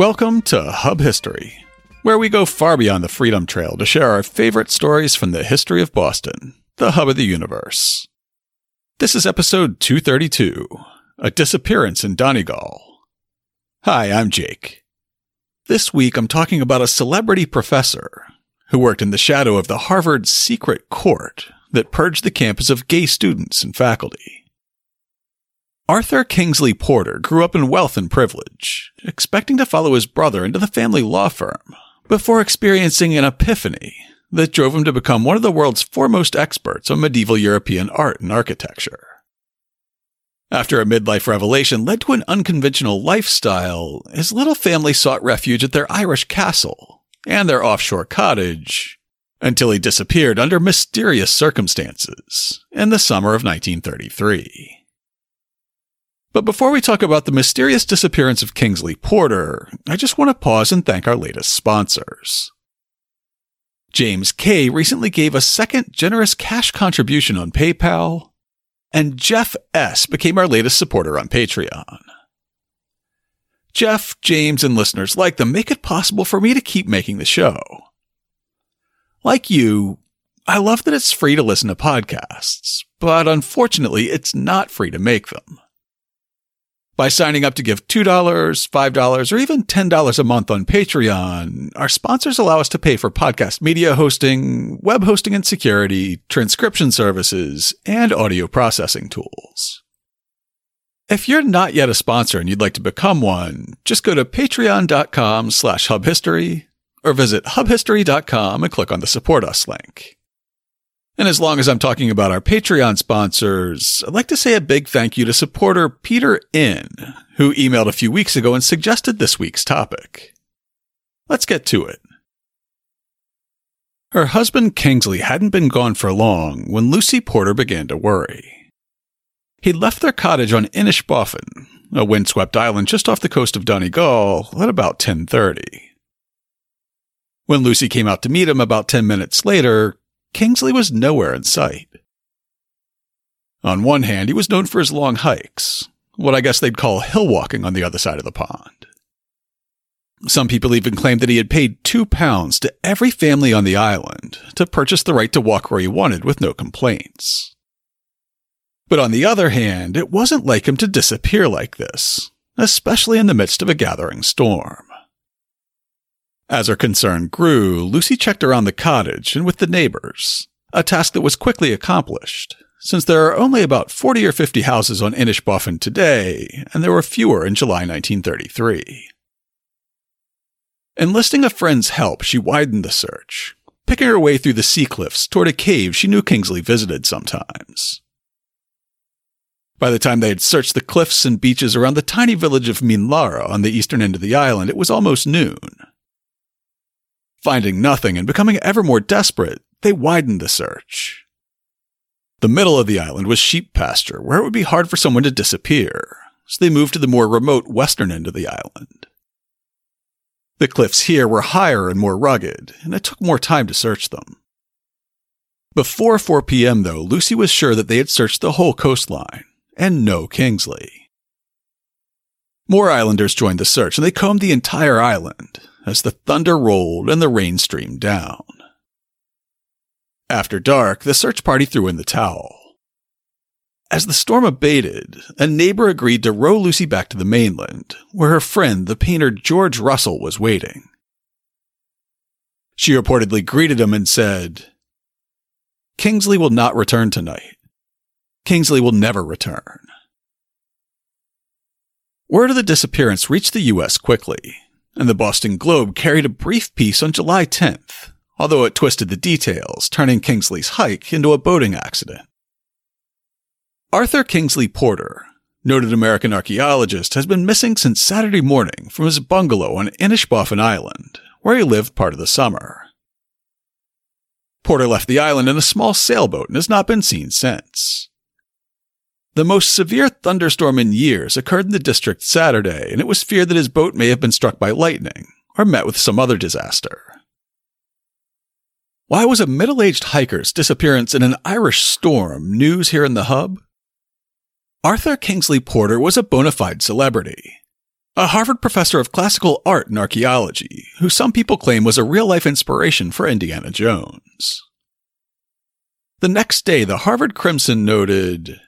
Welcome to Hub History, where we go far beyond the Freedom Trail to share our favorite stories from the history of Boston, the hub of the universe. This is episode 232 A Disappearance in Donegal. Hi, I'm Jake. This week I'm talking about a celebrity professor who worked in the shadow of the Harvard secret court that purged the campus of gay students and faculty. Arthur Kingsley Porter grew up in wealth and privilege, expecting to follow his brother into the family law firm, before experiencing an epiphany that drove him to become one of the world's foremost experts on medieval European art and architecture. After a midlife revelation led to an unconventional lifestyle, his little family sought refuge at their Irish castle and their offshore cottage until he disappeared under mysterious circumstances in the summer of 1933. But before we talk about the mysterious disappearance of Kingsley Porter, I just want to pause and thank our latest sponsors. James K recently gave a second generous cash contribution on PayPal, and Jeff S became our latest supporter on Patreon. Jeff, James, and listeners like them make it possible for me to keep making the show. Like you, I love that it's free to listen to podcasts, but unfortunately, it's not free to make them. By signing up to give $2, $5, or even $10 a month on Patreon, our sponsors allow us to pay for podcast media hosting, web hosting and security, transcription services, and audio processing tools. If you're not yet a sponsor and you'd like to become one, just go to patreon.com slash hubhistory or visit hubhistory.com and click on the support us link. And as long as I'm talking about our Patreon sponsors, I'd like to say a big thank you to supporter Peter In, who emailed a few weeks ago and suggested this week's topic. Let's get to it. Her husband Kingsley hadn't been gone for long when Lucy Porter began to worry. He'd left their cottage on Inishbofin, a windswept island just off the coast of Donegal, at about 10:30. When Lucy came out to meet him about 10 minutes later, Kingsley was nowhere in sight. On one hand, he was known for his long hikes, what I guess they'd call hill walking on the other side of the pond. Some people even claimed that he had paid two pounds to every family on the island to purchase the right to walk where he wanted with no complaints. But on the other hand, it wasn't like him to disappear like this, especially in the midst of a gathering storm. As her concern grew, Lucy checked around the cottage and with the neighbors, a task that was quickly accomplished, since there are only about 40 or 50 houses on Inishbofin today, and there were fewer in July 1933. Enlisting a friend's help, she widened the search, picking her way through the sea cliffs toward a cave she knew Kingsley visited sometimes. By the time they had searched the cliffs and beaches around the tiny village of Minlara on the eastern end of the island, it was almost noon. Finding nothing and becoming ever more desperate, they widened the search. The middle of the island was sheep pasture, where it would be hard for someone to disappear, so they moved to the more remote western end of the island. The cliffs here were higher and more rugged, and it took more time to search them. Before 4 p.m., though, Lucy was sure that they had searched the whole coastline, and no Kingsley. More islanders joined the search, and they combed the entire island, as the thunder rolled and the rain streamed down. After dark, the search party threw in the towel. As the storm abated, a neighbor agreed to row Lucy back to the mainland, where her friend, the painter George Russell, was waiting. She reportedly greeted him and said, Kingsley will not return tonight. Kingsley will never return. Word of the disappearance reached the U.S. quickly, and the Boston Globe carried a brief piece on July 10th, although it twisted the details, turning Kingsley's hike into a boating accident. Arthur Kingsley Porter, noted American archaeologist, has been missing since Saturday morning from his bungalow on Inishbofin Island, where he lived part of the summer. Porter left the island in a small sailboat and has not been seen since. The most severe thunderstorm in years occurred in the district Saturday, and it was feared that his boat may have been struck by lightning or met with some other disaster. Why was a middle aged hiker's disappearance in an Irish storm news here in the hub? Arthur Kingsley Porter was a bona fide celebrity. a Harvard professor of classical art and archaeology, who some people claim was a real life inspiration for Indiana Jones. The next day, the Harvard Crimson noted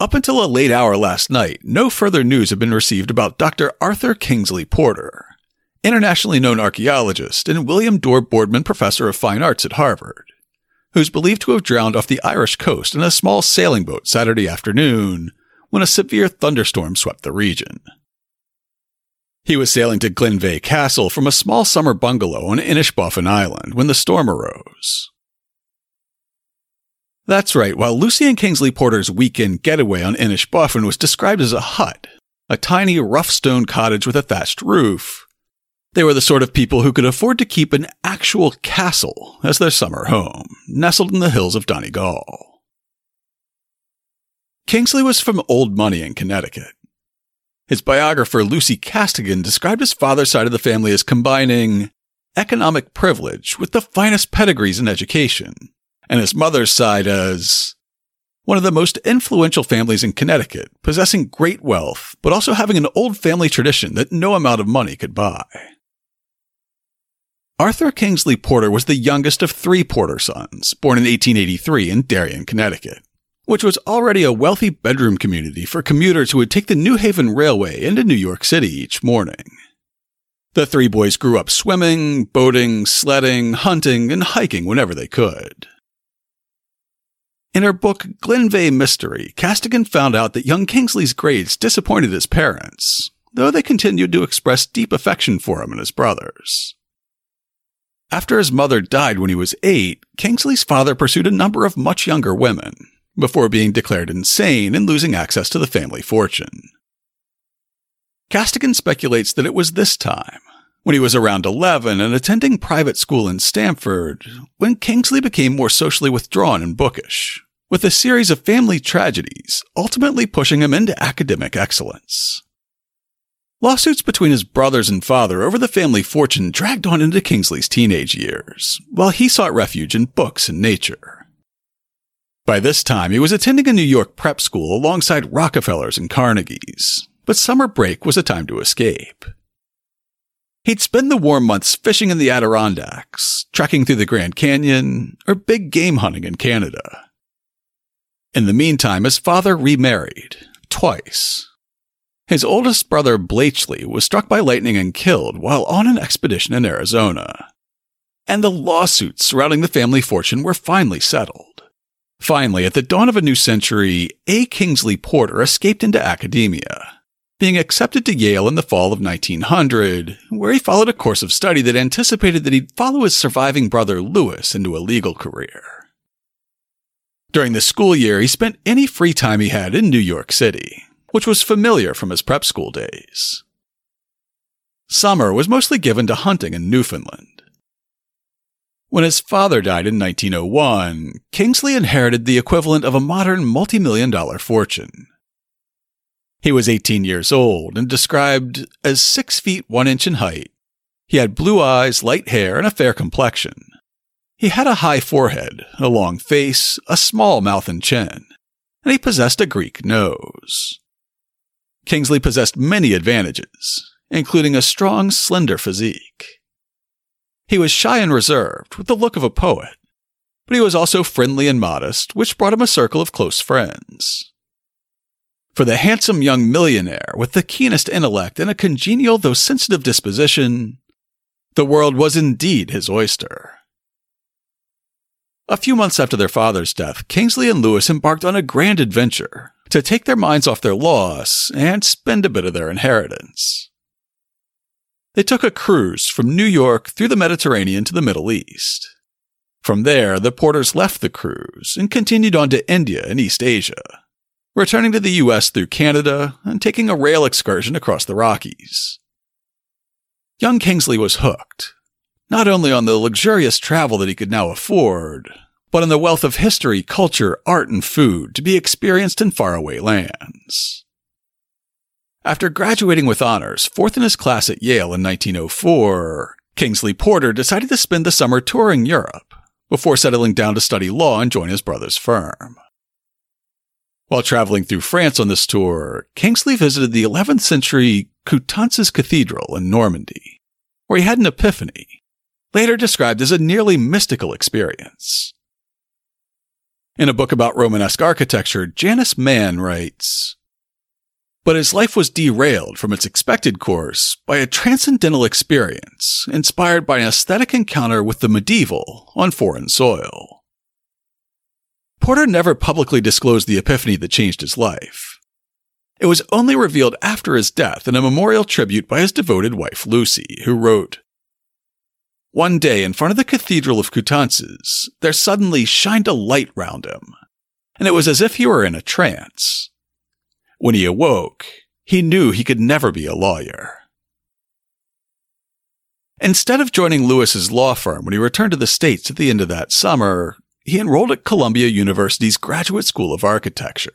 Up until a late hour last night, no further news had been received about Dr. Arthur Kingsley Porter, internationally known archaeologist and William Dorr Boardman Professor of Fine Arts at Harvard, who's believed to have drowned off the Irish coast in a small sailing boat Saturday afternoon when a severe thunderstorm swept the region. He was sailing to Glenveagh Castle from a small summer bungalow on Inishbofin Island when the storm arose. That's right, while Lucy and Kingsley Porter's weekend getaway on Inishbofin was described as a hut, a tiny rough stone cottage with a thatched roof, they were the sort of people who could afford to keep an actual castle as their summer home, nestled in the hills of Donegal. Kingsley was from Old Money in Connecticut. His biographer Lucy Costigan described his father's side of the family as combining economic privilege with the finest pedigrees in education, and his mother's side as one of the most influential families in Connecticut, possessing great wealth, but also having an old family tradition that no amount of money could buy. Arthur Kingsley Porter was the youngest of three Porter sons, born in 1883 in Darien, Connecticut, which was already a wealthy bedroom community for commuters who would take the New Haven Railway into New York City each morning. The three boys grew up swimming, boating, sledding, hunting, and hiking whenever they could. In her book Glenveagh Mystery, Costigan found out that young Kingsley's grades disappointed his parents, though they continued to express deep affection for him and his brothers. After his mother died when he was eight, Kingsley's father pursued a number of much younger women, before being declared insane and losing access to the family fortune. Costigan speculates that it was this time, when he was around 11 and attending private school in Stamford, when Kingsley became more socially withdrawn and bookish, with a series of family tragedies ultimately pushing him into academic excellence. Lawsuits between his brothers and father over the family fortune dragged on into Kingsley's teenage years, while he sought refuge in books and nature. By this time, he was attending a New York prep school alongside Rockefellers and Carnegies, but summer break was a time to escape. He'd spend the warm months fishing in the Adirondacks, trekking through the Grand Canyon, or big game hunting in Canada. In the meantime, his father remarried, twice. His oldest brother, Blatchley, was struck by lightning and killed while on an expedition in Arizona. And the lawsuits surrounding the family fortune were finally settled. Finally, at the dawn of a new century, A. Kingsley Porter escaped into academia being accepted to Yale in the fall of 1900, where he followed a course of study that anticipated that he'd follow his surviving brother Lewis into a legal career. During the school year, he spent any free time he had in New York City, which was familiar from his prep school days. Summer was mostly given to hunting in Newfoundland. When his father died in 1901, Kingsley inherited the equivalent of a modern multi-million dollar fortune. He was 18 years old and described as 6 feet 1 inch in height. He had blue eyes, light hair, and a fair complexion. He had a high forehead, a long face, a small mouth and chin, and he possessed a Greek nose. Kingsley possessed many advantages, including a strong, slender physique. He was shy and reserved, with the look of a poet, but he was also friendly and modest, which brought him a circle of close friends. For the handsome young millionaire with the keenest intellect and a congenial though sensitive disposition, the world was indeed his oyster. A few months after their father's death, Kingsley and Lewis embarked on a grand adventure to take their minds off their loss and spend a bit of their inheritance. They took a cruise from New York through the Mediterranean to the Middle East. From there, the Porters left the cruise and continued on to India and East Asia returning to the US through Canada and taking a rail excursion across the Rockies. Young Kingsley was hooked, not only on the luxurious travel that he could now afford, but on the wealth of history, culture, art, and food to be experienced in faraway lands. After graduating with honors, fourth in his class at Yale in 1904, Kingsley Porter decided to spend the summer touring Europe before settling down to study law and join his brother's firm. While traveling through France on this tour, Kingsley visited the 11th century Coutances Cathedral in Normandy, where he had an epiphany, later described as a nearly mystical experience. In a book about Romanesque architecture, Janice Mann writes But his life was derailed from its expected course by a transcendental experience inspired by an aesthetic encounter with the medieval on foreign soil. Porter never publicly disclosed the epiphany that changed his life. It was only revealed after his death in a memorial tribute by his devoted wife Lucy, who wrote, one day, in front of the Cathedral of Coutances, there suddenly shined a light round him, and it was as if he were in a trance. When he awoke, he knew he could never be a lawyer. Instead of joining Lewis's law firm when he returned to the States at the end of that summer, he enrolled at Columbia University's Graduate School of Architecture.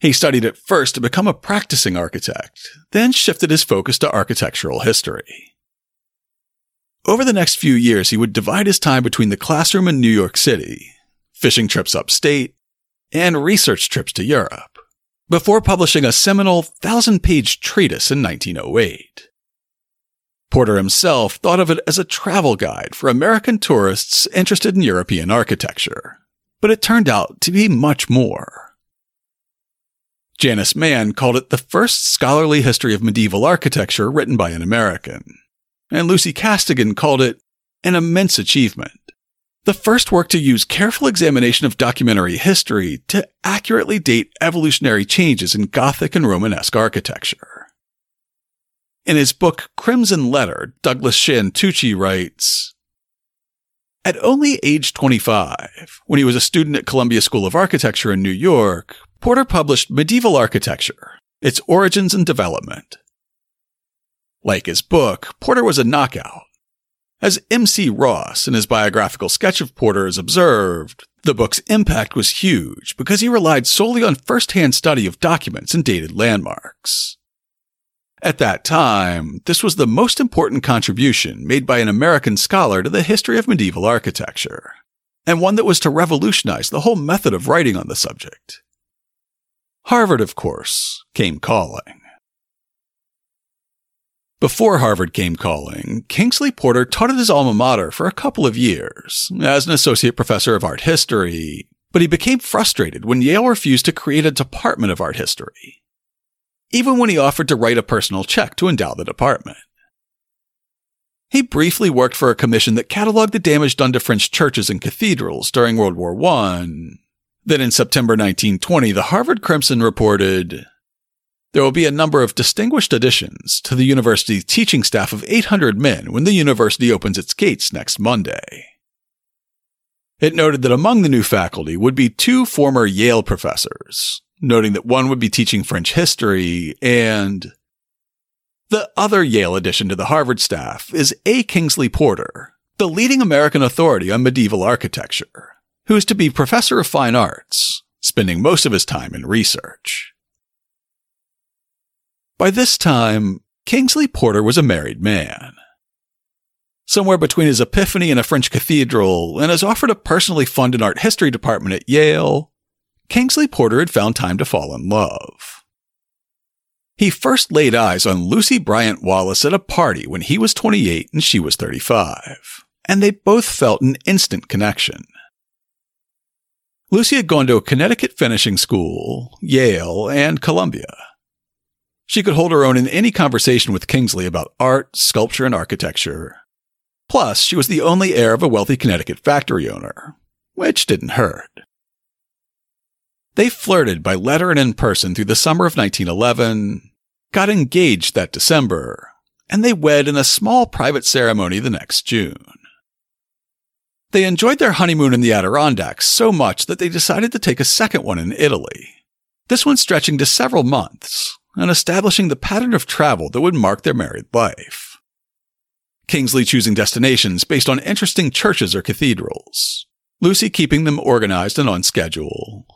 He studied at first to become a practicing architect, then shifted his focus to architectural history. Over the next few years, he would divide his time between the classroom in New York City, fishing trips upstate, and research trips to Europe, before publishing a seminal thousand page treatise in 1908. Porter himself thought of it as a travel guide for American tourists interested in European architecture, but it turned out to be much more. Janice Mann called it the first scholarly history of medieval architecture written by an American and Lucy Costigan called it an immense achievement. The first work to use careful examination of documentary history to accurately date evolutionary changes in Gothic and Romanesque architecture. In his book Crimson Letter, Douglass Shand-Tucci writes, At only age 25, when he was a student at Columbia School of Architecture in New York, Porter published Medieval Architecture, Its Origins and Development, like his book, Porter was a knockout. As M.C. Ross, in his biographical sketch of Porter, has observed, the book's impact was huge because he relied solely on first-hand study of documents and dated landmarks. At that time, this was the most important contribution made by an American scholar to the history of medieval architecture, and one that was to revolutionize the whole method of writing on the subject. Harvard, of course, came calling. Before Harvard came calling, Kingsley Porter taught at his alma mater for a couple of years as an associate professor of art history, but he became frustrated when Yale refused to create a department of art history, even when he offered to write a personal check to endow the department. He briefly worked for a commission that cataloged the damage done to French churches and cathedrals during World War I. Then in September 1920, the Harvard Crimson reported, there will be a number of distinguished additions to the university's teaching staff of 800 men when the university opens its gates next Monday. It noted that among the new faculty would be two former Yale professors, noting that one would be teaching French history and the other Yale addition to the Harvard staff is A. Kingsley Porter, the leading American authority on medieval architecture, who is to be professor of fine arts, spending most of his time in research. By this time, Kingsley Porter was a married man. Somewhere between his epiphany in a French cathedral and his offer to personally fund an art history department at Yale, Kingsley Porter had found time to fall in love. He first laid eyes on Lucy Bryant Wallace at a party when he was 28 and she was 35, and they both felt an instant connection. Lucy had gone to a Connecticut finishing school, Yale, and Columbia. She could hold her own in any conversation with Kingsley about art, sculpture, and architecture. Plus, she was the only heir of a wealthy Connecticut factory owner, which didn't hurt. They flirted by letter and in person through the summer of 1911, got engaged that December, and they wed in a small private ceremony the next June. They enjoyed their honeymoon in the Adirondacks so much that they decided to take a second one in Italy, this one stretching to several months, and establishing the pattern of travel that would mark their married life. Kingsley choosing destinations based on interesting churches or cathedrals, Lucy keeping them organized and on schedule.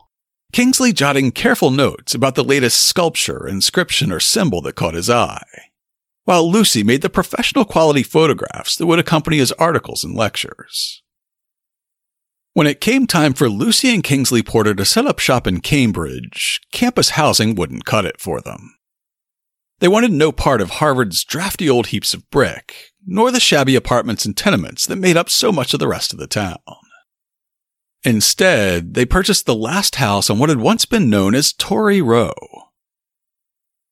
Kingsley jotting careful notes about the latest sculpture, inscription, or symbol that caught his eye, while Lucy made the professional quality photographs that would accompany his articles and lectures. When it came time for Lucy and Kingsley Porter to set up shop in Cambridge, campus housing wouldn't cut it for them. They wanted no part of Harvard's drafty old heaps of brick, nor the shabby apartments and tenements that made up so much of the rest of the town. Instead, they purchased the last house on what had once been known as Tory Row.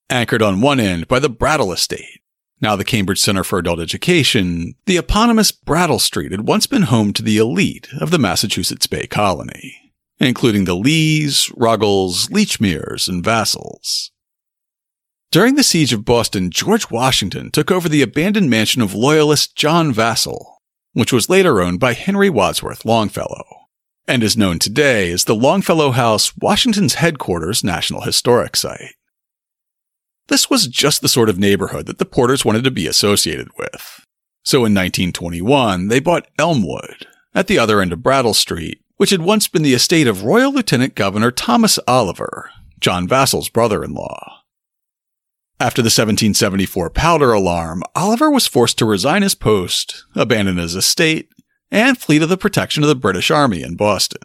Anchored on one end by the Brattle Estate, now the Cambridge Center for Adult Education, the eponymous Brattle Street had once been home to the elite of the Massachusetts Bay Colony, including the Lees, Ruggles, Lechmeres, and Vassalls. During the siege of Boston, George Washington took over the abandoned mansion of loyalist John Vassall, which was later owned by Henry Wadsworth Longfellow, and is known today as the Longfellow House, Washington's headquarters National Historic Site. This was just the sort of neighborhood that the Porters wanted to be associated with. So in 1921, they bought Elmwood, at the other end of Brattle Street, which had once been the estate of Royal Lieutenant Governor Thomas Oliver, John Vassall's brother in law. After the 1774 powder alarm, Oliver was forced to resign his post, abandon his estate, and flee to the protection of the British Army in Boston.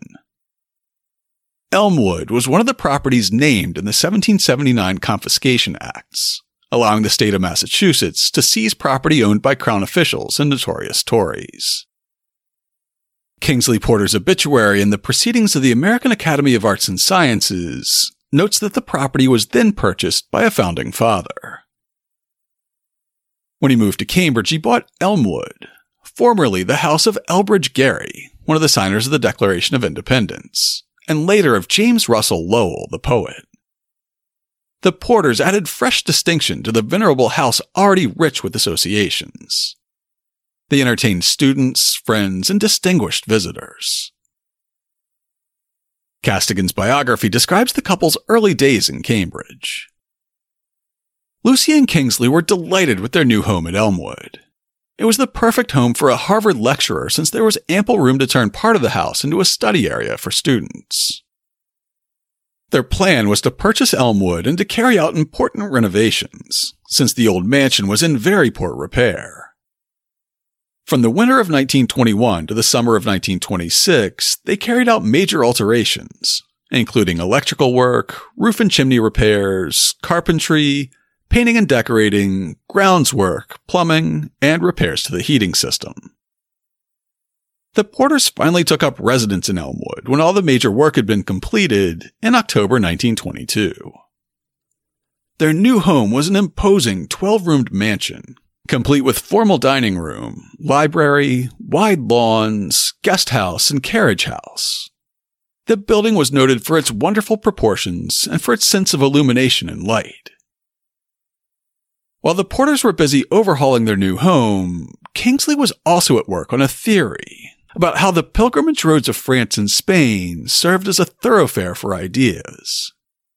Elmwood was one of the properties named in the 1779 Confiscation Acts, allowing the state of Massachusetts to seize property owned by Crown officials and notorious Tories. Kingsley Porter's obituary in the Proceedings of the American Academy of Arts and Sciences notes that the property was then purchased by a founding father. When he moved to Cambridge, he bought Elmwood, formerly the house of Elbridge Gerry, one of the signers of the Declaration of Independence, and later of James Russell Lowell, the poet. The Porters added fresh distinction to the venerable house already rich with associations. They entertained students, friends, and distinguished visitors. Costigan's biography describes the couple's early days in Cambridge. Lucy and Kingsley were delighted with their new home at Elmwood. It was the perfect home for a Harvard lecturer since there was ample room to turn part of the house into a study area for students. Their plan was to purchase Elmwood and to carry out important renovations, since the old mansion was in very poor repair. From the winter of 1921 to the summer of 1926, they carried out major alterations, including electrical work, roof and chimney repairs, carpentry, painting and decorating, grounds work, plumbing, and repairs to the heating system. The Porters finally took up residence in Elmwood when all the major work had been completed in October 1922. Their new home was an imposing 12 roomed mansion complete with formal dining room, library, wide lawns, guest house, and carriage house. The building was noted for its wonderful proportions and for its sense of illumination and light. While the Porters were busy overhauling their new home, Kingsley was also at work on a theory about how the pilgrimage roads of France and Spain served as a thoroughfare for ideas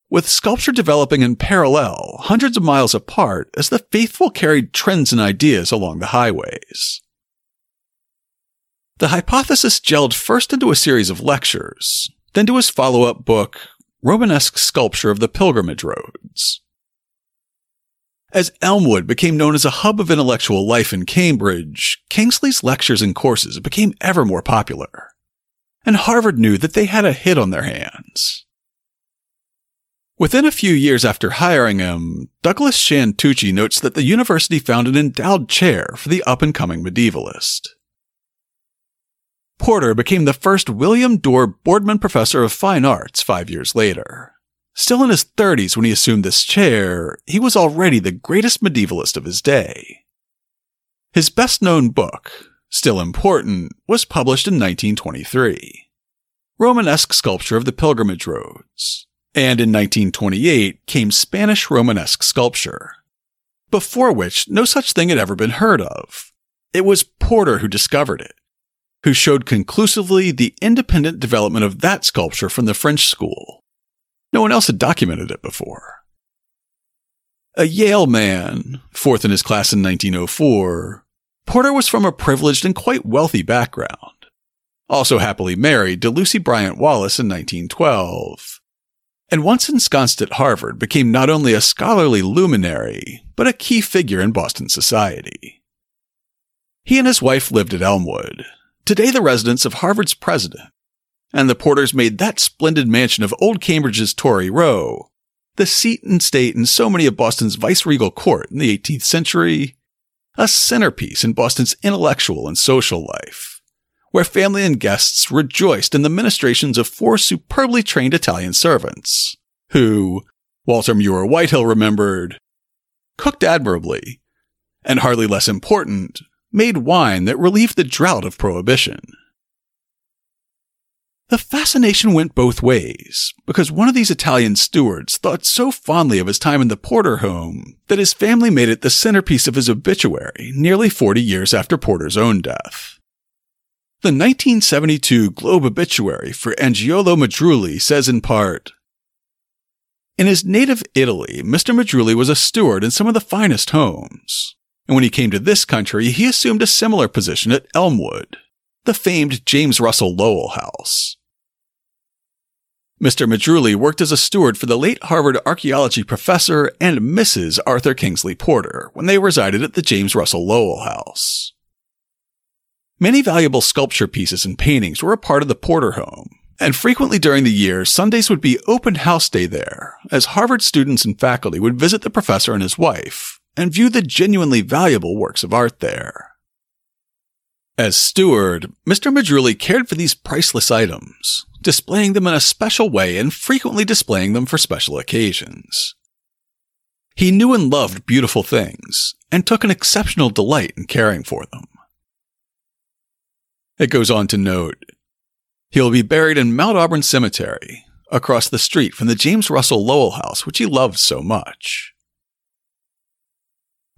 with sculpture developing in parallel, hundreds of miles apart, as the faithful carried trends and ideas along the highways. The hypothesis gelled first into a series of lectures, then to his follow up book, Romanesque Sculpture of the Pilgrimage Roads. As Elmwood became known as a hub of intellectual life in Cambridge, Kingsley's lectures and courses became ever more popular. And Harvard knew that they had a hit on their hands. Within a few years after hiring him, Douglass Shand-Tucci notes that the university found an endowed chair for the up and coming medievalist. Porter became the first William Dorr Boardman Professor of Fine Arts five years later. Still in his 30s when he assumed this chair, he was already the greatest medievalist of his day. His best known book, still important, was published in 1923 Romanesque Sculpture of the Pilgrimage Roads and in 1928 came Spanish Romanesque sculpture, before which no such thing had ever been heard of. It was Porter who discovered it, who showed conclusively the independent development of that sculpture from the French school. No one else had documented it before. A Yale man, fourth in his class in 1904, Porter was from a privileged and quite wealthy background. Also happily married to Lucy Bryant Wallace in 1912 and once ensconced at Harvard became not only a scholarly luminary, but a key figure in Boston society. He and his wife lived at Elmwood, today the residence of Harvard's president, and the Porters made that splendid mansion of Old Cambridge's Tory Row the seat and state in so many of Boston's viceregal court in the 18th century, a centerpiece in Boston's intellectual and social life, where family and guests rejoiced in the ministrations of four superbly trained Italian servants, who, Walter Muir Whitehill remembered, cooked admirably, and hardly less important, made wine that relieved the drought of prohibition. The fascination went both ways, because one of these Italian stewards thought so fondly of his time in the Porter home that his family made it the centerpiece of his obituary nearly 40 years after Porter's own death. The 1972 Globe obituary for Angiolo Madruli says in part, In his native Italy, Mr. Madruli was a steward in some of the finest homes, and when he came to this country, he assumed a similar position at Elmwood, the famed James Russell Lowell House. Mr. Madruli worked as a steward for the late Harvard archaeology professor and Mrs. Arthur Kingsley Porter when they resided at the James Russell Lowell House. Many valuable sculpture pieces and paintings were a part of the Porter home, and frequently during the year, Sundays would be open house day there, as Harvard students and faculty would visit the professor and his wife and view the genuinely valuable works of art there. As steward, Mr. Madruli cared for these priceless items, displaying them in a special way and frequently displaying them for special occasions. He knew and loved beautiful things and took an exceptional delight in caring for them. It goes on to note, he will be buried in Mount Auburn Cemetery, across the street from the James Russell Lowell House, which he loved so much.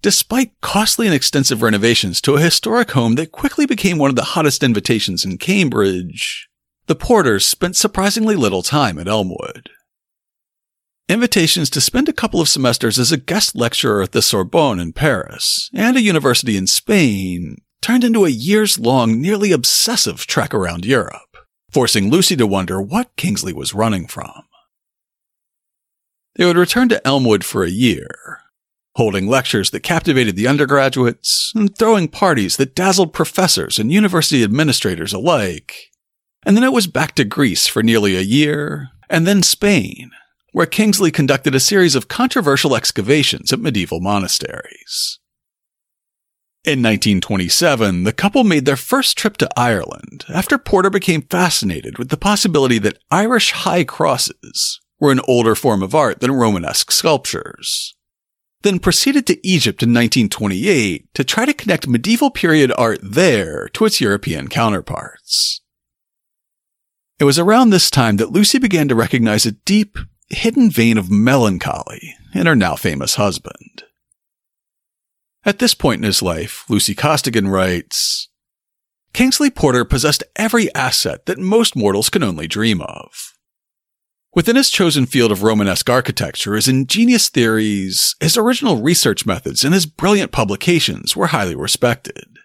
Despite costly and extensive renovations to a historic home that quickly became one of the hottest invitations in Cambridge, the Porters spent surprisingly little time at Elmwood. Invitations to spend a couple of semesters as a guest lecturer at the Sorbonne in Paris and a university in Spain turned into a years long, nearly obsessive trek around Europe, forcing Lucy to wonder what Kingsley was running from. They would return to Elmwood for a year, holding lectures that captivated the undergraduates, and throwing parties that dazzled professors and university administrators alike. And then it was back to Greece for nearly a year, and then Spain, where Kingsley conducted a series of controversial excavations at medieval monasteries. In 1927, the couple made their first trip to Ireland after Porter became fascinated with the possibility that Irish high crosses were an older form of art than Romanesque sculptures then proceeded to Egypt in 1928 to try to connect medieval period art there to its European counterparts. It was around this time that Lucy began to recognize a deep, hidden vein of melancholy in her now famous husband. At this point in his life, Lucy Costigan writes, Kingsley Porter possessed every asset that most mortals can only dream of. Within his chosen field of Romanesque architecture, his ingenious theories, his original research methods, and his brilliant publications were highly respected.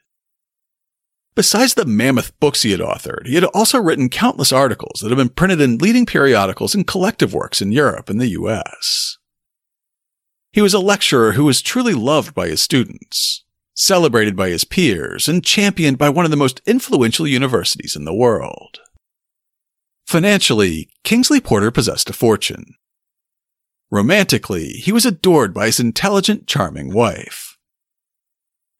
Besides the mammoth books he had authored, he had also written countless articles that have been printed in leading periodicals and collective works in Europe and the US. He was a lecturer who was truly loved by his students, celebrated by his peers, and championed by one of the most influential universities in the world. Financially, Kingsley Porter possessed a fortune. Romantically, he was adored by his intelligent, charming wife.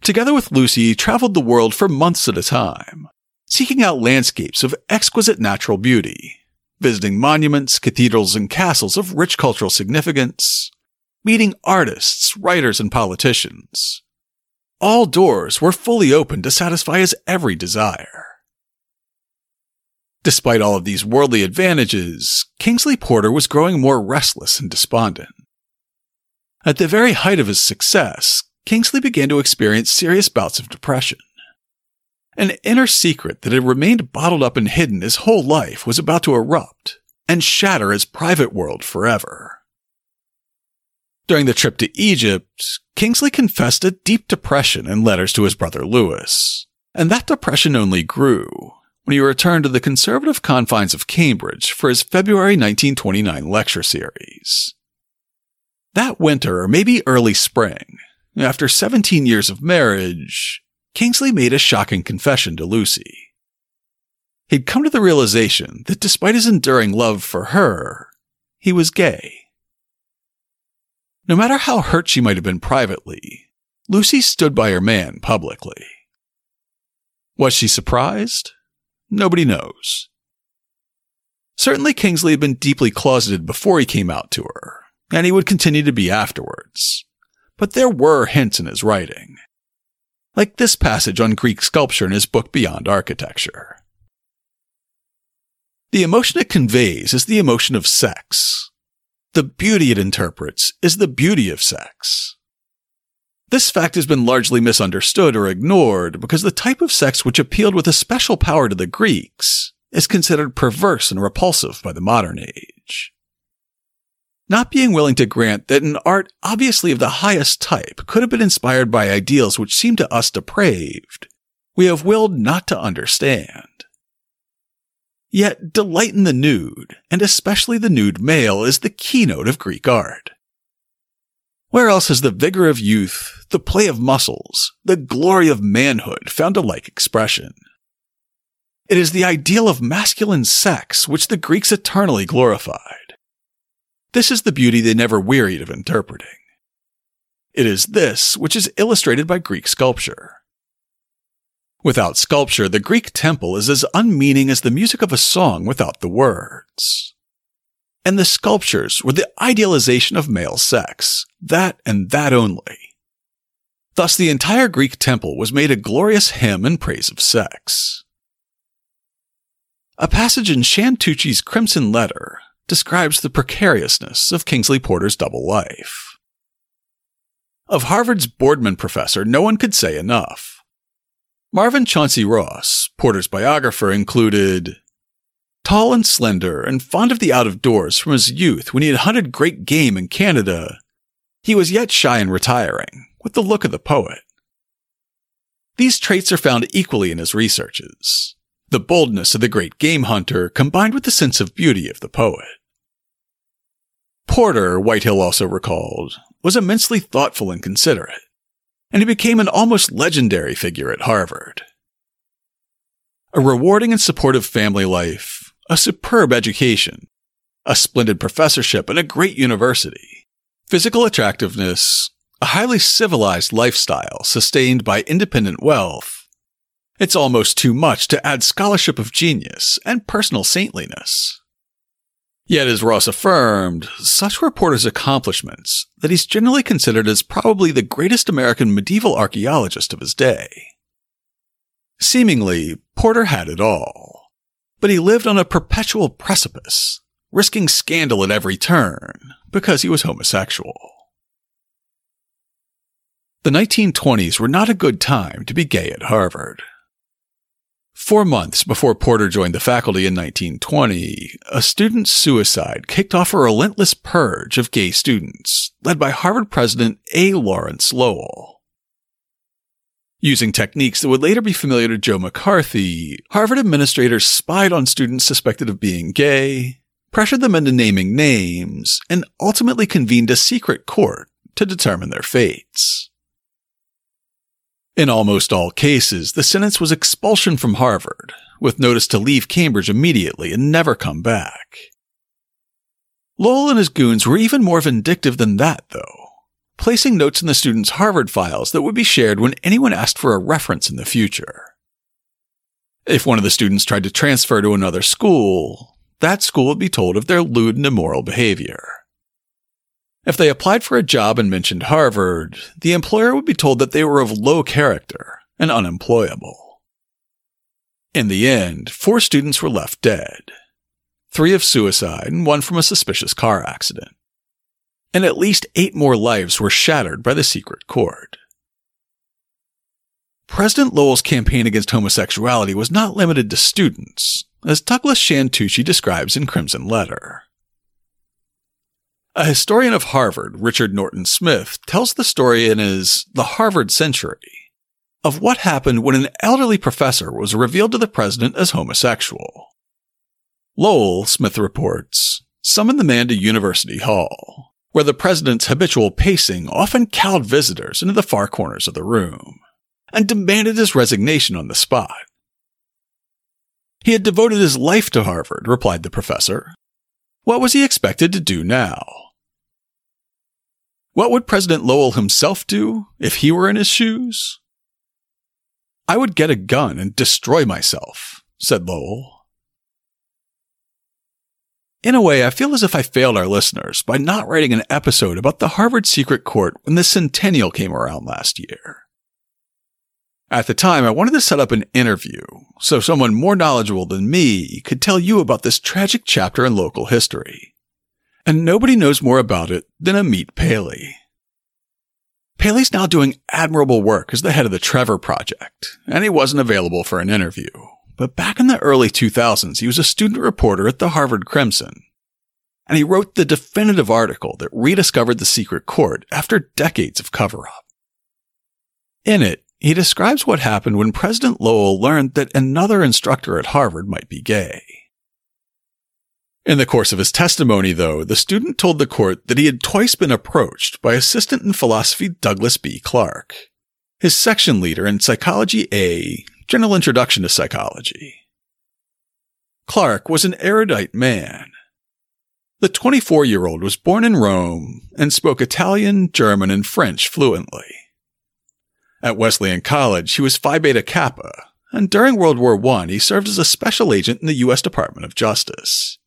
Together with Lucy, traveled the world for months at a time, seeking out landscapes of exquisite natural beauty, visiting monuments, cathedrals, and castles of rich cultural significance, meeting artists, writers, and politicians. All doors were fully open to satisfy his every desire. Despite all of these worldly advantages, Kingsley Porter was growing more restless and despondent. At the very height of his success, Kingsley began to experience serious bouts of depression. An inner secret that had remained bottled up and hidden his whole life was about to erupt and shatter his private world forever. During the trip to Egypt, Kingsley confessed a deep depression in letters to his brother Lewis, and that depression only grew when he returned to the conservative confines of Cambridge for his February 1929 lecture series. That winter, or maybe early spring, after 17 years of marriage, Kingsley made a shocking confession to Lucy. He'd come to the realization that despite his enduring love for her, he was gay. no matter how hurt she might have been privately, Lucy stood by her man publicly. Was she surprised? Nobody knows. Certainly, Kingsley had been deeply closeted before he came out to her, and he would continue to be afterwards. But there were hints in his writing. Like this passage on Greek sculpture in his book Beyond Architecture. The emotion it conveys is the emotion of sex. The beauty it interprets is the beauty of sex. This fact has been largely misunderstood or ignored because the type of sex which appealed with a special power to the Greeks is considered perverse and repulsive by the modern age. Not being willing to grant that an art obviously of the highest type could have been inspired by ideals which seem to us depraved, we have willed not to understand. Yet delight in the nude, and especially the nude male, is the keynote of Greek art. Where else has the vigor of youth, the play of muscles, the glory of manhood found a like expression? It is the ideal of masculine sex which the Greeks eternally glorified. This is the beauty they never wearied of interpreting. It is this which is illustrated by Greek sculpture. Without sculpture, the Greek temple is as unmeaning as the music of a song without the words. And the sculptures were the idealization of male sex, that and that only. Thus, the entire Greek temple was made a glorious hymn in praise of sex. A passage in Shand-Tucci's Crimson Letter describes the precariousness of Kingsley Porter's double life. Of Harvard's Boardman professor, no one could say enough. Marvin Chauncey Ross, Porter's biographer, included Tall and slender and fond of the out of doors from his youth when he had hunted great game in Canada, he was yet shy and retiring, with the look of the poet. These traits are found equally in his researches the boldness of the great game hunter combined with the sense of beauty of the poet. Porter, Whitehill also recalled, was immensely thoughtful and considerate, and he became an almost legendary figure at Harvard. A rewarding and supportive family life, a superb education, a splendid professorship and a great university, physical attractiveness, a highly civilized lifestyle sustained by independent wealth, it's almost too much to add scholarship of genius and personal saintliness. Yet, as Ross affirmed, such were Porter's accomplishments that he's generally considered as probably the greatest American medieval archaeologist of his day. Seemingly, Porter had it all, but he lived on a perpetual precipice, risking scandal at every turn because he was homosexual. The 1920s were not a good time to be gay at Harvard. Four months before Porter joined the faculty in 1920, a student suicide kicked off a relentless purge of gay students, led by Harvard President A. Lawrence Lowell. Using techniques that would later be familiar to Joe McCarthy, Harvard administrators spied on students suspected of being gay, pressured them into naming names, and ultimately convened a secret court to determine their fates. In almost all cases, the sentence was expulsion from Harvard, with notice to leave Cambridge immediately and never come back. Lowell and his goons were even more vindictive than that, though, placing notes in the students' Harvard files that would be shared when anyone asked for a reference in the future. If one of the students tried to transfer to another school, that school would be told of their lewd and immoral behavior. If they applied for a job and mentioned Harvard, the employer would be told that they were of low character and unemployable. In the end, four students were left dead three of suicide and one from a suspicious car accident. And at least eight more lives were shattered by the secret court. President Lowell's campaign against homosexuality was not limited to students, as Douglass Shand-Tucci describes in Crimson Letter. A historian of Harvard, Richard Norton Smith, tells the story in his The Harvard Century of what happened when an elderly professor was revealed to the president as homosexual. Lowell, Smith reports, summoned the man to University Hall, where the president's habitual pacing often cowed visitors into the far corners of the room, and demanded his resignation on the spot. He had devoted his life to Harvard, replied the professor. What was he expected to do now? What would President Lowell himself do if he were in his shoes? I would get a gun and destroy myself, said Lowell. In a way, I feel as if I failed our listeners by not writing an episode about the Harvard Secret Court when the centennial came around last year. At the time, I wanted to set up an interview so someone more knowledgeable than me could tell you about this tragic chapter in local history. And nobody knows more about it than Amit Paley. Paley's now doing admirable work as the head of the Trevor Project, and he wasn't available for an interview. But back in the early 2000s, he was a student reporter at the Harvard Crimson. And he wrote the definitive article that rediscovered the secret court after decades of cover up. In it, he describes what happened when President Lowell learned that another instructor at Harvard might be gay. In the course of his testimony, though, the student told the court that he had twice been approached by assistant in philosophy Douglas B. Clark, his section leader in Psychology A General Introduction to Psychology. Clark was an erudite man. The 24 year old was born in Rome and spoke Italian, German, and French fluently. At Wesleyan College, he was Phi Beta Kappa, and during World War I, he served as a special agent in the U.S. Department of Justice.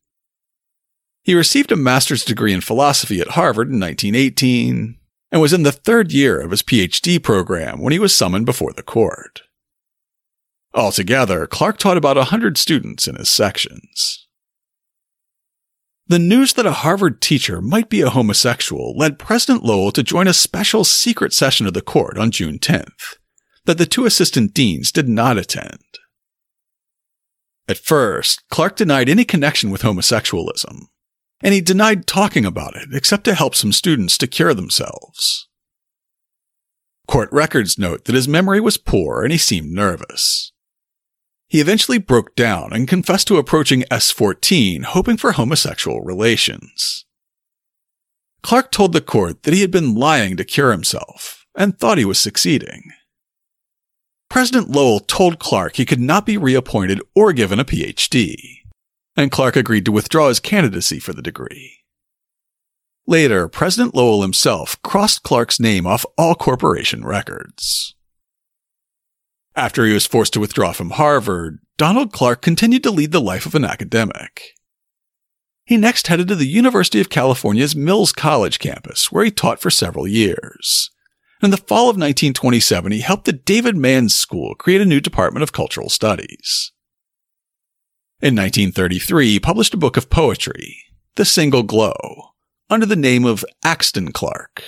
He received a master's degree in philosophy at Harvard in 1918 and was in the third year of his PhD program when he was summoned before the court. Altogether, Clark taught about a 100 students in his sections. The news that a Harvard teacher might be a homosexual led President Lowell to join a special secret session of the court on June 10th that the two assistant deans did not attend. At first, Clark denied any connection with homosexualism, and he denied talking about it except to help some students to cure themselves. Court records note that his memory was poor and he seemed nervous. He eventually broke down and confessed to approaching S14, hoping for homosexual relations. Clark told the court that he had been lying to cure himself and thought he was succeeding. President Lowell told Clark he could not be reappointed or given a PhD, and Clark agreed to withdraw his candidacy for the degree. Later, President Lowell himself crossed Clark's name off all corporation records. After he was forced to withdraw from Harvard, Donald Clark continued to lead the life of an academic. He next headed to the University of California's Mills College campus, where he taught for several years. In the fall of 1927, he helped the David Mann School create a new department of cultural studies. In 1933, he published a book of poetry, The Single Glow, under the name of Axton Clark.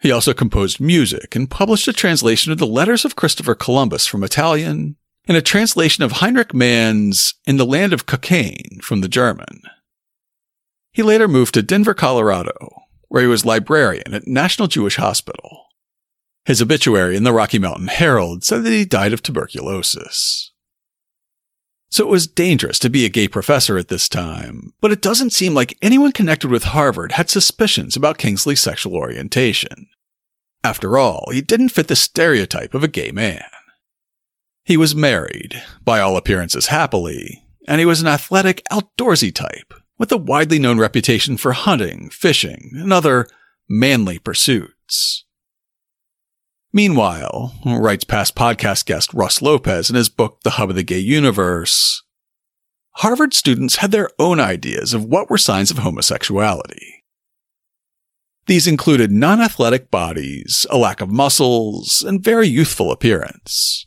He also composed music and published a translation of the Letters of Christopher Columbus from Italian and a translation of Heinrich Mann's In the Land of Cockaigne from the German. He later moved to Denver, Colorado, where he was librarian at National Jewish Hospital. His obituary in the Rocky Mountain Herald said that he died of tuberculosis. So it was dangerous to be a gay professor at this time, but it doesn't seem like anyone connected with Harvard had suspicions about Kingsley's sexual orientation. After all, he didn't fit the stereotype of a gay man. He was married, by all appearances happily, and he was an athletic, outdoorsy type with a widely known reputation for hunting, fishing, and other manly pursuits. Meanwhile, writes past podcast guest Russ Lopez in his book The Hub of the Gay Universe, Harvard students had their own ideas of what were signs of homosexuality. These included non athletic bodies, a lack of muscles, and very youthful appearance.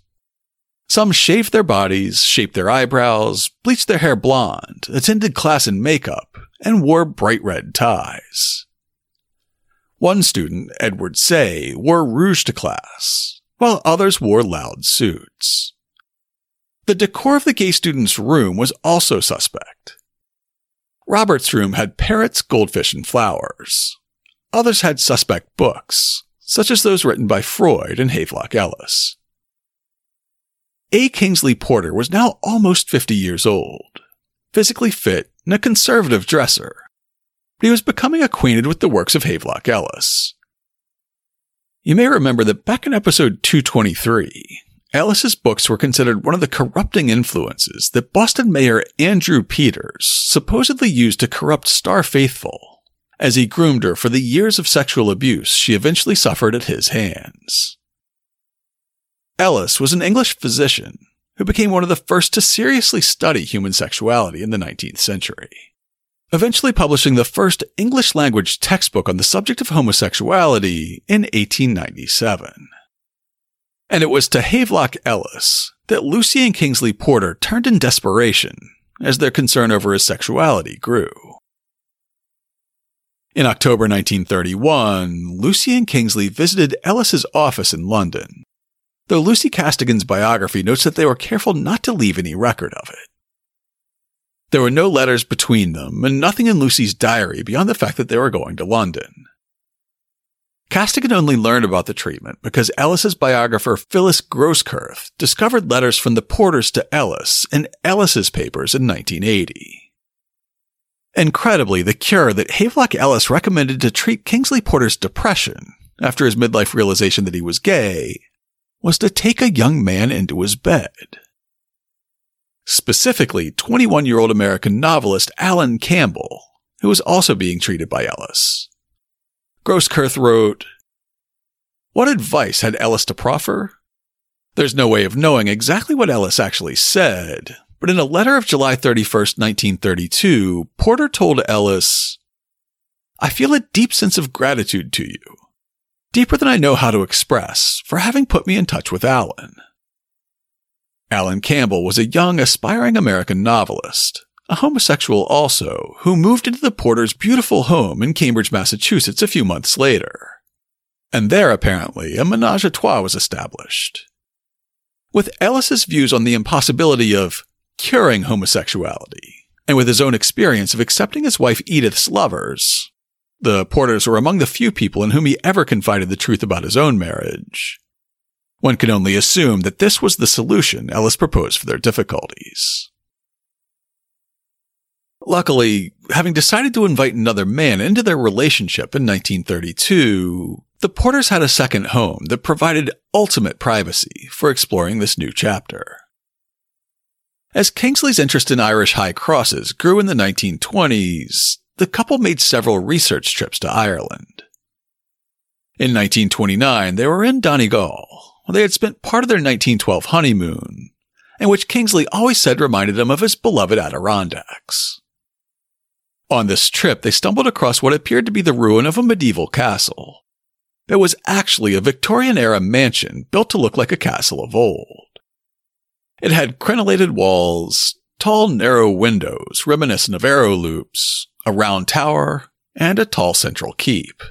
Some shaved their bodies, shaped their eyebrows, bleached their hair blonde, attended class in makeup, and wore bright red ties. One student, Edward Say, wore rouge to class, while others wore loud suits. The decor of the gay student's room was also suspect. Robert's room had parrots, goldfish, and flowers. Others had suspect books, such as those written by Freud and Havelock Ellis. A. Kingsley Porter was now almost 50 years old, physically fit and a conservative dresser, but he was becoming acquainted with the works of Havelock Ellis. You may remember that back in episode 223, Ellis's books were considered one of the corrupting influences that Boston Mayor Andrew Peters supposedly used to corrupt Starr Faithfull as he groomed her for the years of sexual abuse she eventually suffered at his hands. Ellis was an English physician who became one of the first to seriously study human sexuality in the 19th century, eventually publishing the first English language textbook on the subject of homosexuality in 1897. And it was to Havelock Ellis that Lucy and Kingsley Porter turned in desperation as their concern over his sexuality grew. In October 1931, Lucy and Kingsley visited Ellis's office in London, though Lucy Costigan's biography notes that they were careful not to leave any record of it. There were no letters between them, and nothing in Lucy's diary beyond the fact that they were going to London. Costigan only learned about the treatment because Ellis's biographer Phyllis Grosskurth discovered letters from the Porters to Ellis in Ellis's papers in 1980. Incredibly, the cure that Havelock Ellis recommended to treat Kingsley Porter's depression after his midlife realization that he was gay was to take a young man into his bed. Specifically, 21 year old American novelist Alan Campbell, who was also being treated by Ellis. Grosskurth wrote, What advice had Ellis to proffer? There's no way of knowing exactly what Ellis actually said, but in a letter of July 31st, 1932, Porter told Ellis, I feel a deep sense of gratitude to you, deeper than I know how to express, for having put me in touch with Alan. Alan Campbell was a young, aspiring American novelist, a homosexual also, who moved into the Porter's beautiful home in Cambridge, Massachusetts a few months later. And there, apparently, a menage a trois was established. With Ellis's views on the impossibility of curing homosexuality, and with his own experience of accepting his wife Edith's lovers. The Porters were among the few people in whom he ever confided the truth about his own marriage. One can only assume that this was the solution Ellis proposed for their difficulties. Luckily, having decided to invite another man into their relationship in 1932, the Porters had a second home that provided ultimate privacy for exploring this new chapter. As Kingsley's interest in Irish high crosses grew in the 1920s, the couple made several research trips to Ireland. In 1929, they were in Donegal, they had spent part of their 1912 honeymoon, and which Kingsley always said reminded him of his beloved Adirondacks. On this trip, they stumbled across what appeared to be the ruin of a medieval castle. It was actually a Victorian era mansion built to look like a castle of old. It had crenellated walls, tall narrow windows reminiscent of arrow loops, a round tower, and a tall central keep.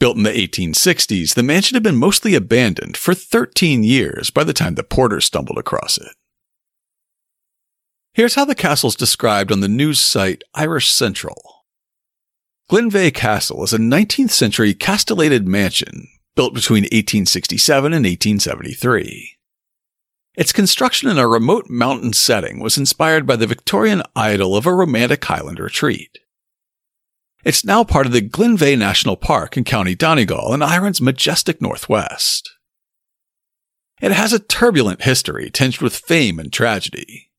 Built in the 1860s, the mansion had been mostly abandoned for 13 years by the time the porters stumbled across it. Here's how the castle's described on the news site Irish Central. Glenveagh Castle is a 19th century castellated mansion built between 1867 and 1873. Its construction in a remote mountain setting was inspired by the Victorian idyll of a romantic Highland retreat. It's now part of the Glenveagh National Park in County Donegal in Ireland's majestic northwest. It has a turbulent history tinged with fame and tragedy.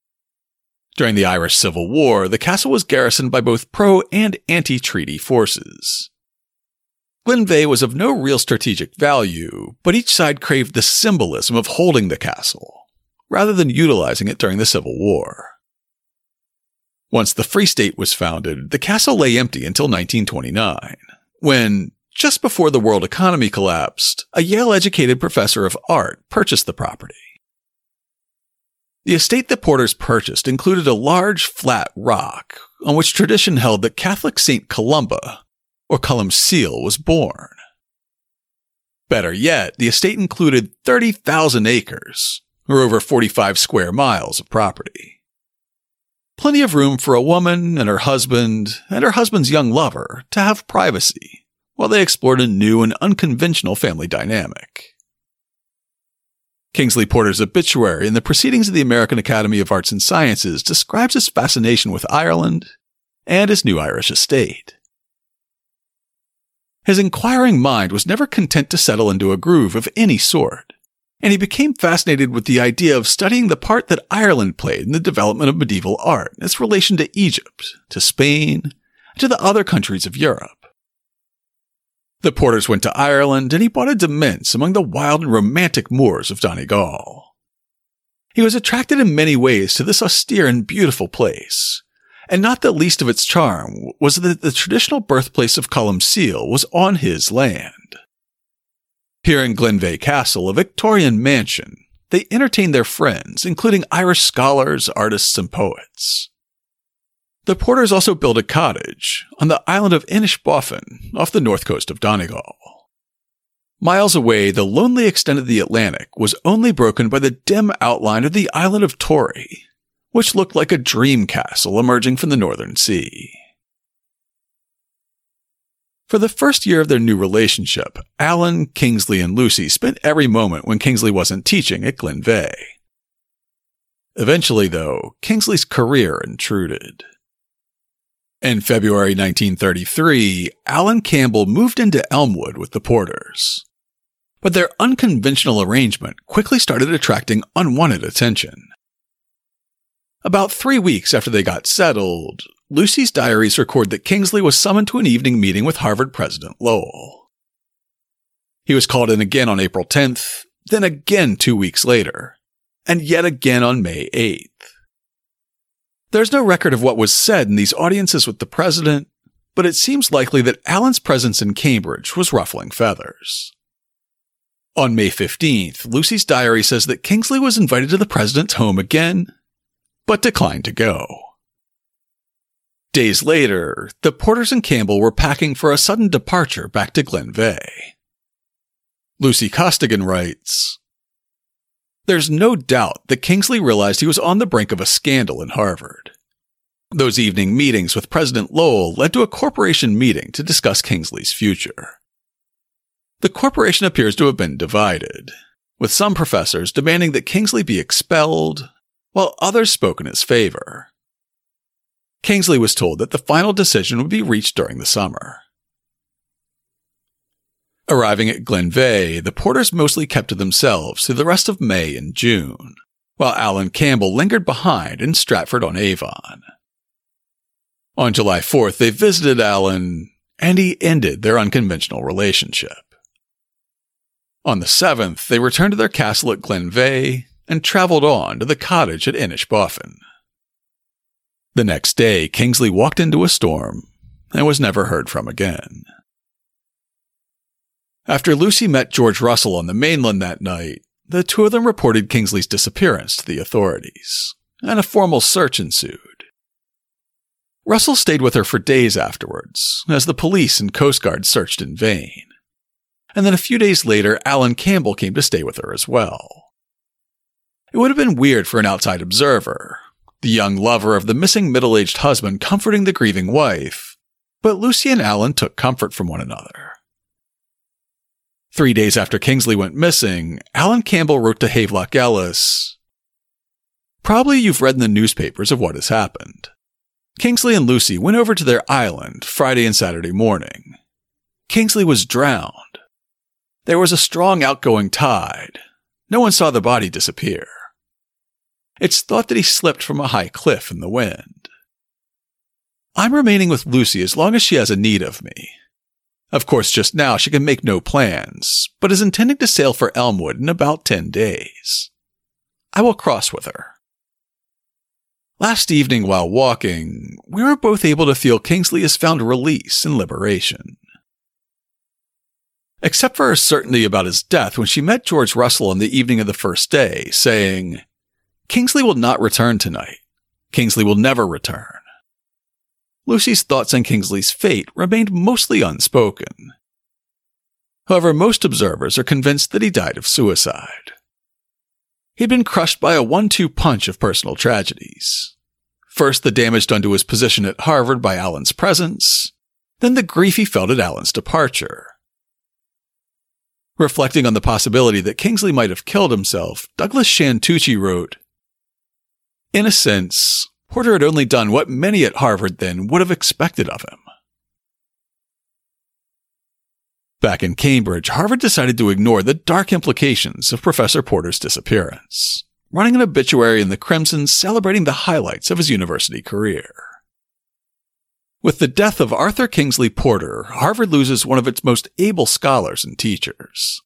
During the Irish Civil War, the castle was garrisoned by both pro and anti-treaty forces. Glenveagh was of no real strategic value, but each side craved the symbolism of holding the castle rather than utilizing it during the Civil War. Once the Free State was founded, the castle lay empty until 1929, when, just before the world economy collapsed, a Yale educated professor of art purchased the property. The estate the Porters purchased included a large flat rock on which tradition held that Catholic Saint Columba, or Columcille, was born. Better yet, the estate included 30,000 acres, or over 45 square miles of property. Plenty of room for a woman and her husband and her husband's young lover to have privacy while they explored a new and unconventional family dynamic. Kingsley Porter's obituary in the Proceedings of the American Academy of Arts and Sciences describes his fascination with Ireland and his new Irish estate. His inquiring mind was never content to settle into a groove of any sort and he became fascinated with the idea of studying the part that Ireland played in the development of medieval art, its relation to Egypt, to Spain, and to the other countries of Europe. The Porters went to Ireland and he bought a demesne among the wild and romantic moors of Donegal. He was attracted in many ways to this austere and beautiful place, and not the least of its charm was that the traditional birthplace of Columcille was on his land. Here in Glenveagh Castle, a Victorian mansion, they entertained their friends, including Irish scholars, artists, and poets. The Porters also built a cottage on the island of Inishbofin off the north coast of Donegal. Miles away, the lonely extent of the Atlantic was only broken by the dim outline of the island of Tory, which looked like a dream castle emerging from the northern sea. For the first year of their new relationship, Alan, Kingsley, and Lucy spent every moment when Kingsley wasn't teaching at Glenveagh. Eventually, though, Kingsley's career intruded. In February 1933, Alan Campbell moved into Elmwood with the Porters. But their unconventional arrangement quickly started attracting unwanted attention. About three weeks after they got settled, Lucy's diaries record that Kingsley was summoned to an evening meeting with Harvard President Lowell. He was called in again on April 10th, then again two weeks later, and yet again on May 8th. There's no record of what was said in these audiences with the president, but it seems likely that Alan's presence in Cambridge was ruffling feathers. On May 15th, Lucy's diary says that Kingsley was invited to the president's home again, but declined to go. Days later, the Porters and Campbell were packing for a sudden departure back to Glenveagh. Lucy Costigan writes, there's no doubt that Kingsley realized he was on the brink of a scandal in Harvard. Those evening meetings with President Lowell led to a corporation meeting to discuss Kingsley's future. The corporation appears to have been divided, with some professors demanding that Kingsley be expelled, while others spoke in his favor. Kingsley was told that the final decision would be reached during the summer. Arriving at Glenveagh, the Porters mostly kept to themselves through the rest of May and June, while Alan Campbell lingered behind in Stratford on Avon. On July 4th, they visited Alan, and he ended their unconventional relationship. On the 7th, they returned to their castle at Glenveagh and traveled on to the cottage at Inishbofin. The next day, Kingsley walked into a storm and was never heard from again. After Lucy met George Russell on the mainland that night, the two of them reported Kingsley's disappearance to the authorities, and a formal search ensued. Russell stayed with her for days afterwards, as the police and Coast Guard searched in vain. And then a few days later, Alan Campbell came to stay with her as well. It would have been weird for an outside observer, the young lover of the missing middle aged husband comforting the grieving wife, but Lucy and Alan took comfort from one another. Three days after Kingsley went missing, Alan Campbell wrote to Havelock Ellis Probably you've read in the newspapers of what has happened. Kingsley and Lucy went over to their island Friday and Saturday morning. Kingsley was drowned. There was a strong outgoing tide. No one saw the body disappear. It's thought that he slipped from a high cliff in the wind. I'm remaining with Lucy as long as she has a need of me. Of course, just now she can make no plans, but is intending to sail for Elmwood in about 10 days. I will cross with her. Last evening while walking, we were both able to feel Kingsley has found release and liberation. Except for her certainty about his death when she met George Russell on the evening of the first day, saying, Kingsley will not return tonight. Kingsley will never return. Lucy's thoughts on Kingsley's fate remained mostly unspoken. However, most observers are convinced that he died of suicide. He'd been crushed by a one two punch of personal tragedies. First, the damage done to his position at Harvard by Alan's presence, then the grief he felt at Alan's departure. Reflecting on the possibility that Kingsley might have killed himself, Douglass Shand-Tucci wrote, In a sense, Porter had only done what many at Harvard then would have expected of him. Back in Cambridge, Harvard decided to ignore the dark implications of Professor Porter's disappearance, running an obituary in the Crimson celebrating the highlights of his university career. With the death of Arthur Kingsley Porter, Harvard loses one of its most able scholars and teachers.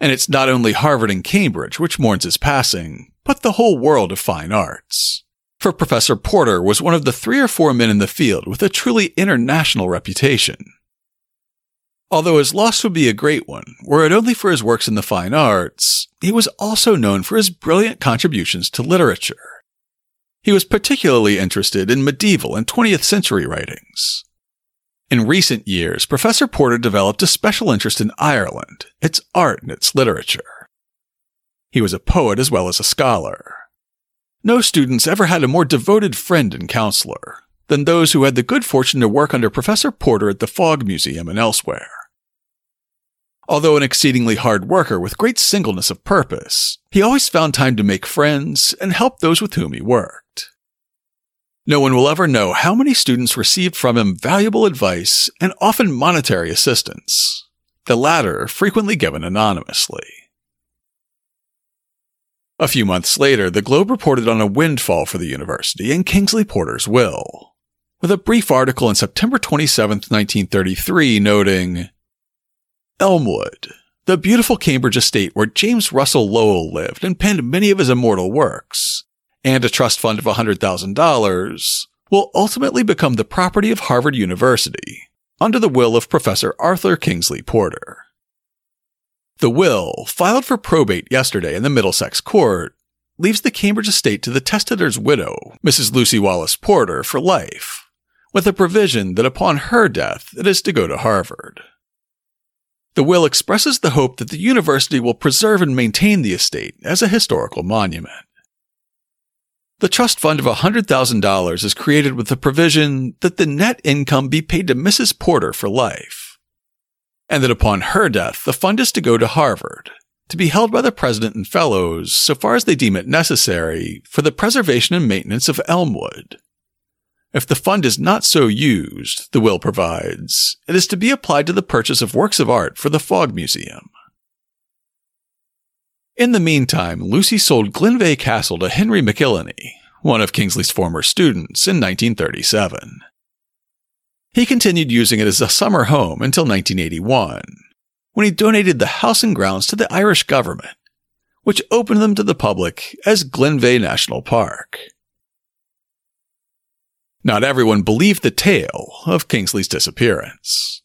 And it's not only Harvard and Cambridge which mourns his passing, but the whole world of fine arts. For Professor Porter was one of the three or four men in the field with a truly international reputation. Although his loss would be a great one, were it only for his works in the fine arts, he was also known for his brilliant contributions to literature. He was particularly interested in medieval and 20th century writings. In recent years, Professor Porter developed a special interest in Ireland, its art and its literature. He was a poet as well as a scholar. No students ever had a more devoted friend and counselor than those who had the good fortune to work under Professor Porter at the Fogg Museum and elsewhere. Although an exceedingly hard worker with great singleness of purpose, he always found time to make friends and help those with whom he worked. No one will ever know how many students received from him valuable advice and often monetary assistance, the latter frequently given anonymously. A few months later, the Globe reported on a windfall for the university in Kingsley Porter's will, with a brief article on September 27, 1933, noting Elmwood, the beautiful Cambridge estate where James Russell Lowell lived and penned many of his immortal works, and a trust fund of $100,000, will ultimately become the property of Harvard University, under the will of Professor Arthur Kingsley Porter. The will, filed for probate yesterday in the Middlesex Court, leaves the Cambridge estate to the testator's widow, Mrs. Lucy Wallace Porter, for life, with a provision that upon her death it is to go to Harvard. The will expresses the hope that the university will preserve and maintain the estate as a historical monument. The trust fund of $100,000 is created with the provision that the net income be paid to Mrs. Porter for life, and that upon her death, the fund is to go to Harvard, to be held by the president and fellows so far as they deem it necessary for the preservation and maintenance of Elmwood, if the fund is not so used, the will provides, it is to be applied to the purchase of works of art for the Fogg Museum. In the meantime, Lucy sold Glenveagh Castle to Henry McIlhenny, one of Kingsley's former students, in 1937. He continued using it as a summer home until 1981, when he donated the house and grounds to the Irish government, which opened them to the public as Glenveagh National Park. Not everyone believed the tale of Kingsley's disappearance.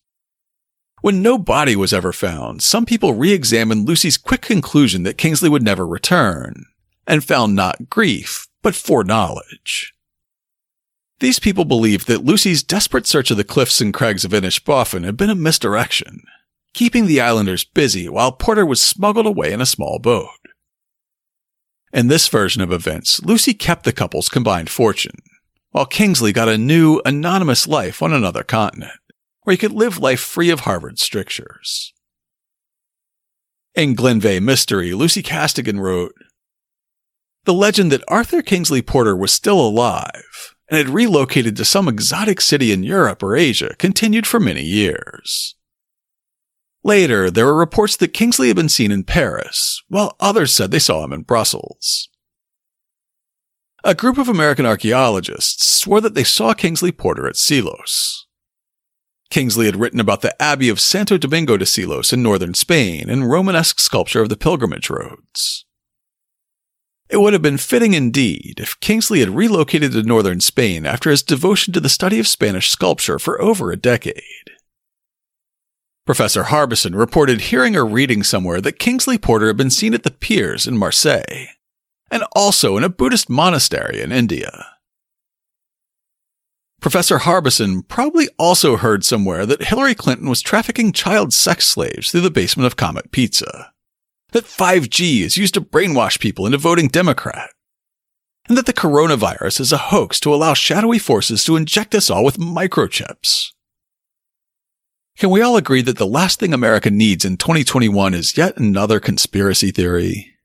When no body was ever found, some people re-examined Lucy's quick conclusion that Kingsley would never return, and found not grief, but foreknowledge. These people believed that Lucy's desperate search of the cliffs and crags of Inishbofin had been a misdirection, keeping the islanders busy while Porter was smuggled away in a small boat. In this version of events, Lucy kept the couple's combined fortune, while Kingsley got a new, anonymous life on another continent, where he could live life free of Harvard strictures. In Glenveagh Mystery, Lucy Costigan wrote, The legend that Arthur Kingsley Porter was still alive and had relocated to some exotic city in Europe or Asia continued for many years. Later, there were reports that Kingsley had been seen in Paris, while others said they saw him in Brussels. A group of American archaeologists swore that they saw Kingsley Porter at Silos. Kingsley had written about the Abbey of Santo Domingo de Silos in northern Spain and Romanesque sculpture of the pilgrimage roads. It would have been fitting indeed if Kingsley had relocated to northern Spain after his devotion to the study of Spanish sculpture for over a decade. Professor Harbison reported hearing or reading somewhere that Kingsley Porter had been seen at the piers in Marseille and also in a Buddhist monastery in India. Professor Harbison probably also heard somewhere that Hillary Clinton was trafficking child sex slaves through the basement of Comet Pizza, that 5G is used to brainwash people into voting Democrat, and that the coronavirus is a hoax to allow shadowy forces to inject us all with microchips. Can we all agree that the last thing America needs in 2021 is yet another conspiracy theory?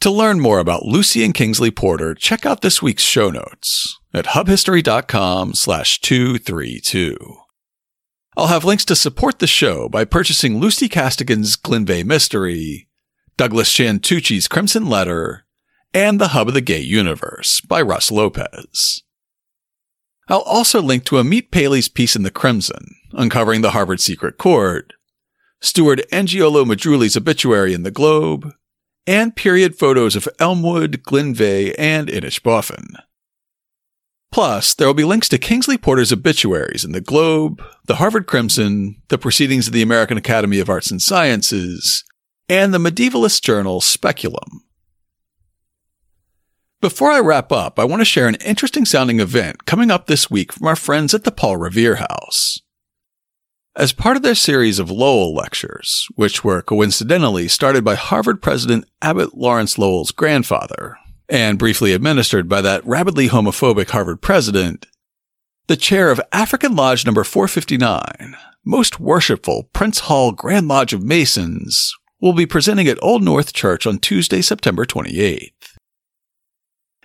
To learn more about Lucy and Kingsley Porter, check out this week's show notes at hubhistory.com slash 232. I'll have links to support the show by purchasing Lucy Costigan's Glenveagh Mystery, Douglass Shand-Tucci's Crimson Letter, and The Hub of the Gay Universe by Russ Lopez. I'll also link to Amit Paley's piece in The Crimson, uncovering the Harvard secret court, Stuart Angiolo Madruli's obituary in The Globe, and period photos of Elmwood, Glenveagh, and Inishbofin. Plus, there will be links to Kingsley Porter's obituaries in the Globe, the Harvard Crimson, the Proceedings of the American Academy of Arts and Sciences, and the medievalist journal Speculum. Before I wrap up, I want to share an interesting sounding event coming up this week from our friends at the Paul Revere House. As part of their series of Lowell lectures, which were coincidentally started by Harvard President Abbott Lawrence Lowell's grandfather, and briefly administered by that rabidly homophobic Harvard president, the chair of African Lodge number 459, most worshipful Prince Hall Grand Lodge of Masons, will be presenting at Old North Church on Tuesday, September 28th.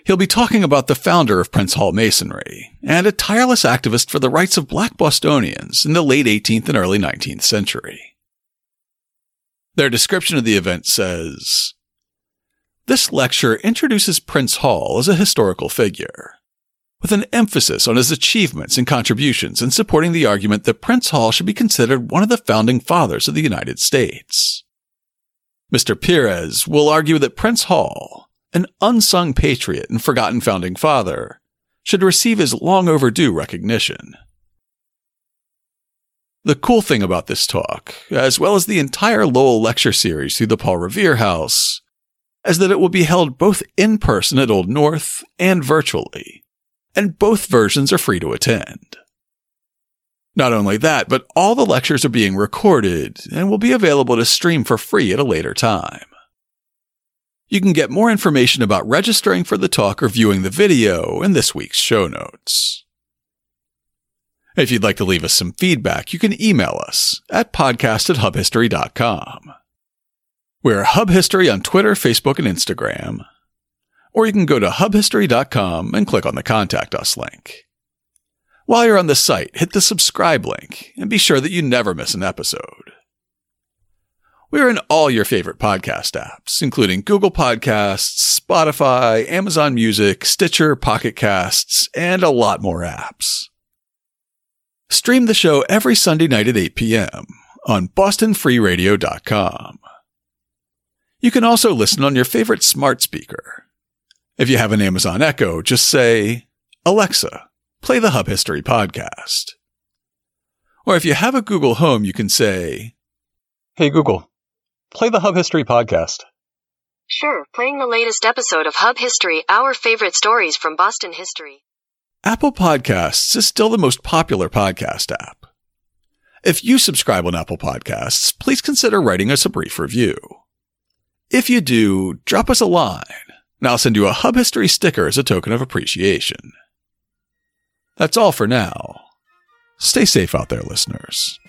He'll be talking about the founder of Prince Hall Masonry and a tireless activist for the rights of black Bostonians in the late 18th and early 19th century. Their description of the event says, this lecture introduces Prince Hall as a historical figure, with an emphasis on his achievements and contributions in supporting the argument that Prince Hall should be considered one of the founding fathers of the United States. Mr. Perez will argue that Prince Hall, an unsung patriot and forgotten founding father, should receive his long overdue recognition. The cool thing about this talk, as well as the entire Lowell lecture series through the Paul Revere House, is that it will be held both in person at Old North and virtually, and both versions are free to attend. Not only that, but all the lectures are being recorded and will be available to stream for free at a later time. You can get more information about registering for the talk or viewing the video in this week's show notes. If you'd like to leave us some feedback, you can email us at podcast at hubhistory.com. We're Hub History on Twitter, Facebook, and Instagram. Or you can go to hubhistory.com and click on the Contact Us link. While you're on the site, hit the subscribe link and be sure that you never miss an episode. We're in all your favorite podcast apps, including Google Podcasts, Spotify, Amazon Music, Stitcher, Pocket Casts, and a lot more apps. Stream the show every Sunday night at 8 p.m. on bostonfreeradio.com. You can also listen on your favorite smart speaker. If you have an Amazon Echo, just say, Alexa, play the Hub History podcast. Or if you have a Google Home, you can say, Hey Google, play the Hub History podcast. Sure, playing the latest episode of Hub History, our favorite stories from Boston history. Apple Podcasts is still the most popular podcast app. If you subscribe on Apple Podcasts, please consider writing us a brief review. If you do, drop us a line, and I'll send you a Hub History sticker as a token of appreciation. That's all for now. Stay safe out there, listeners.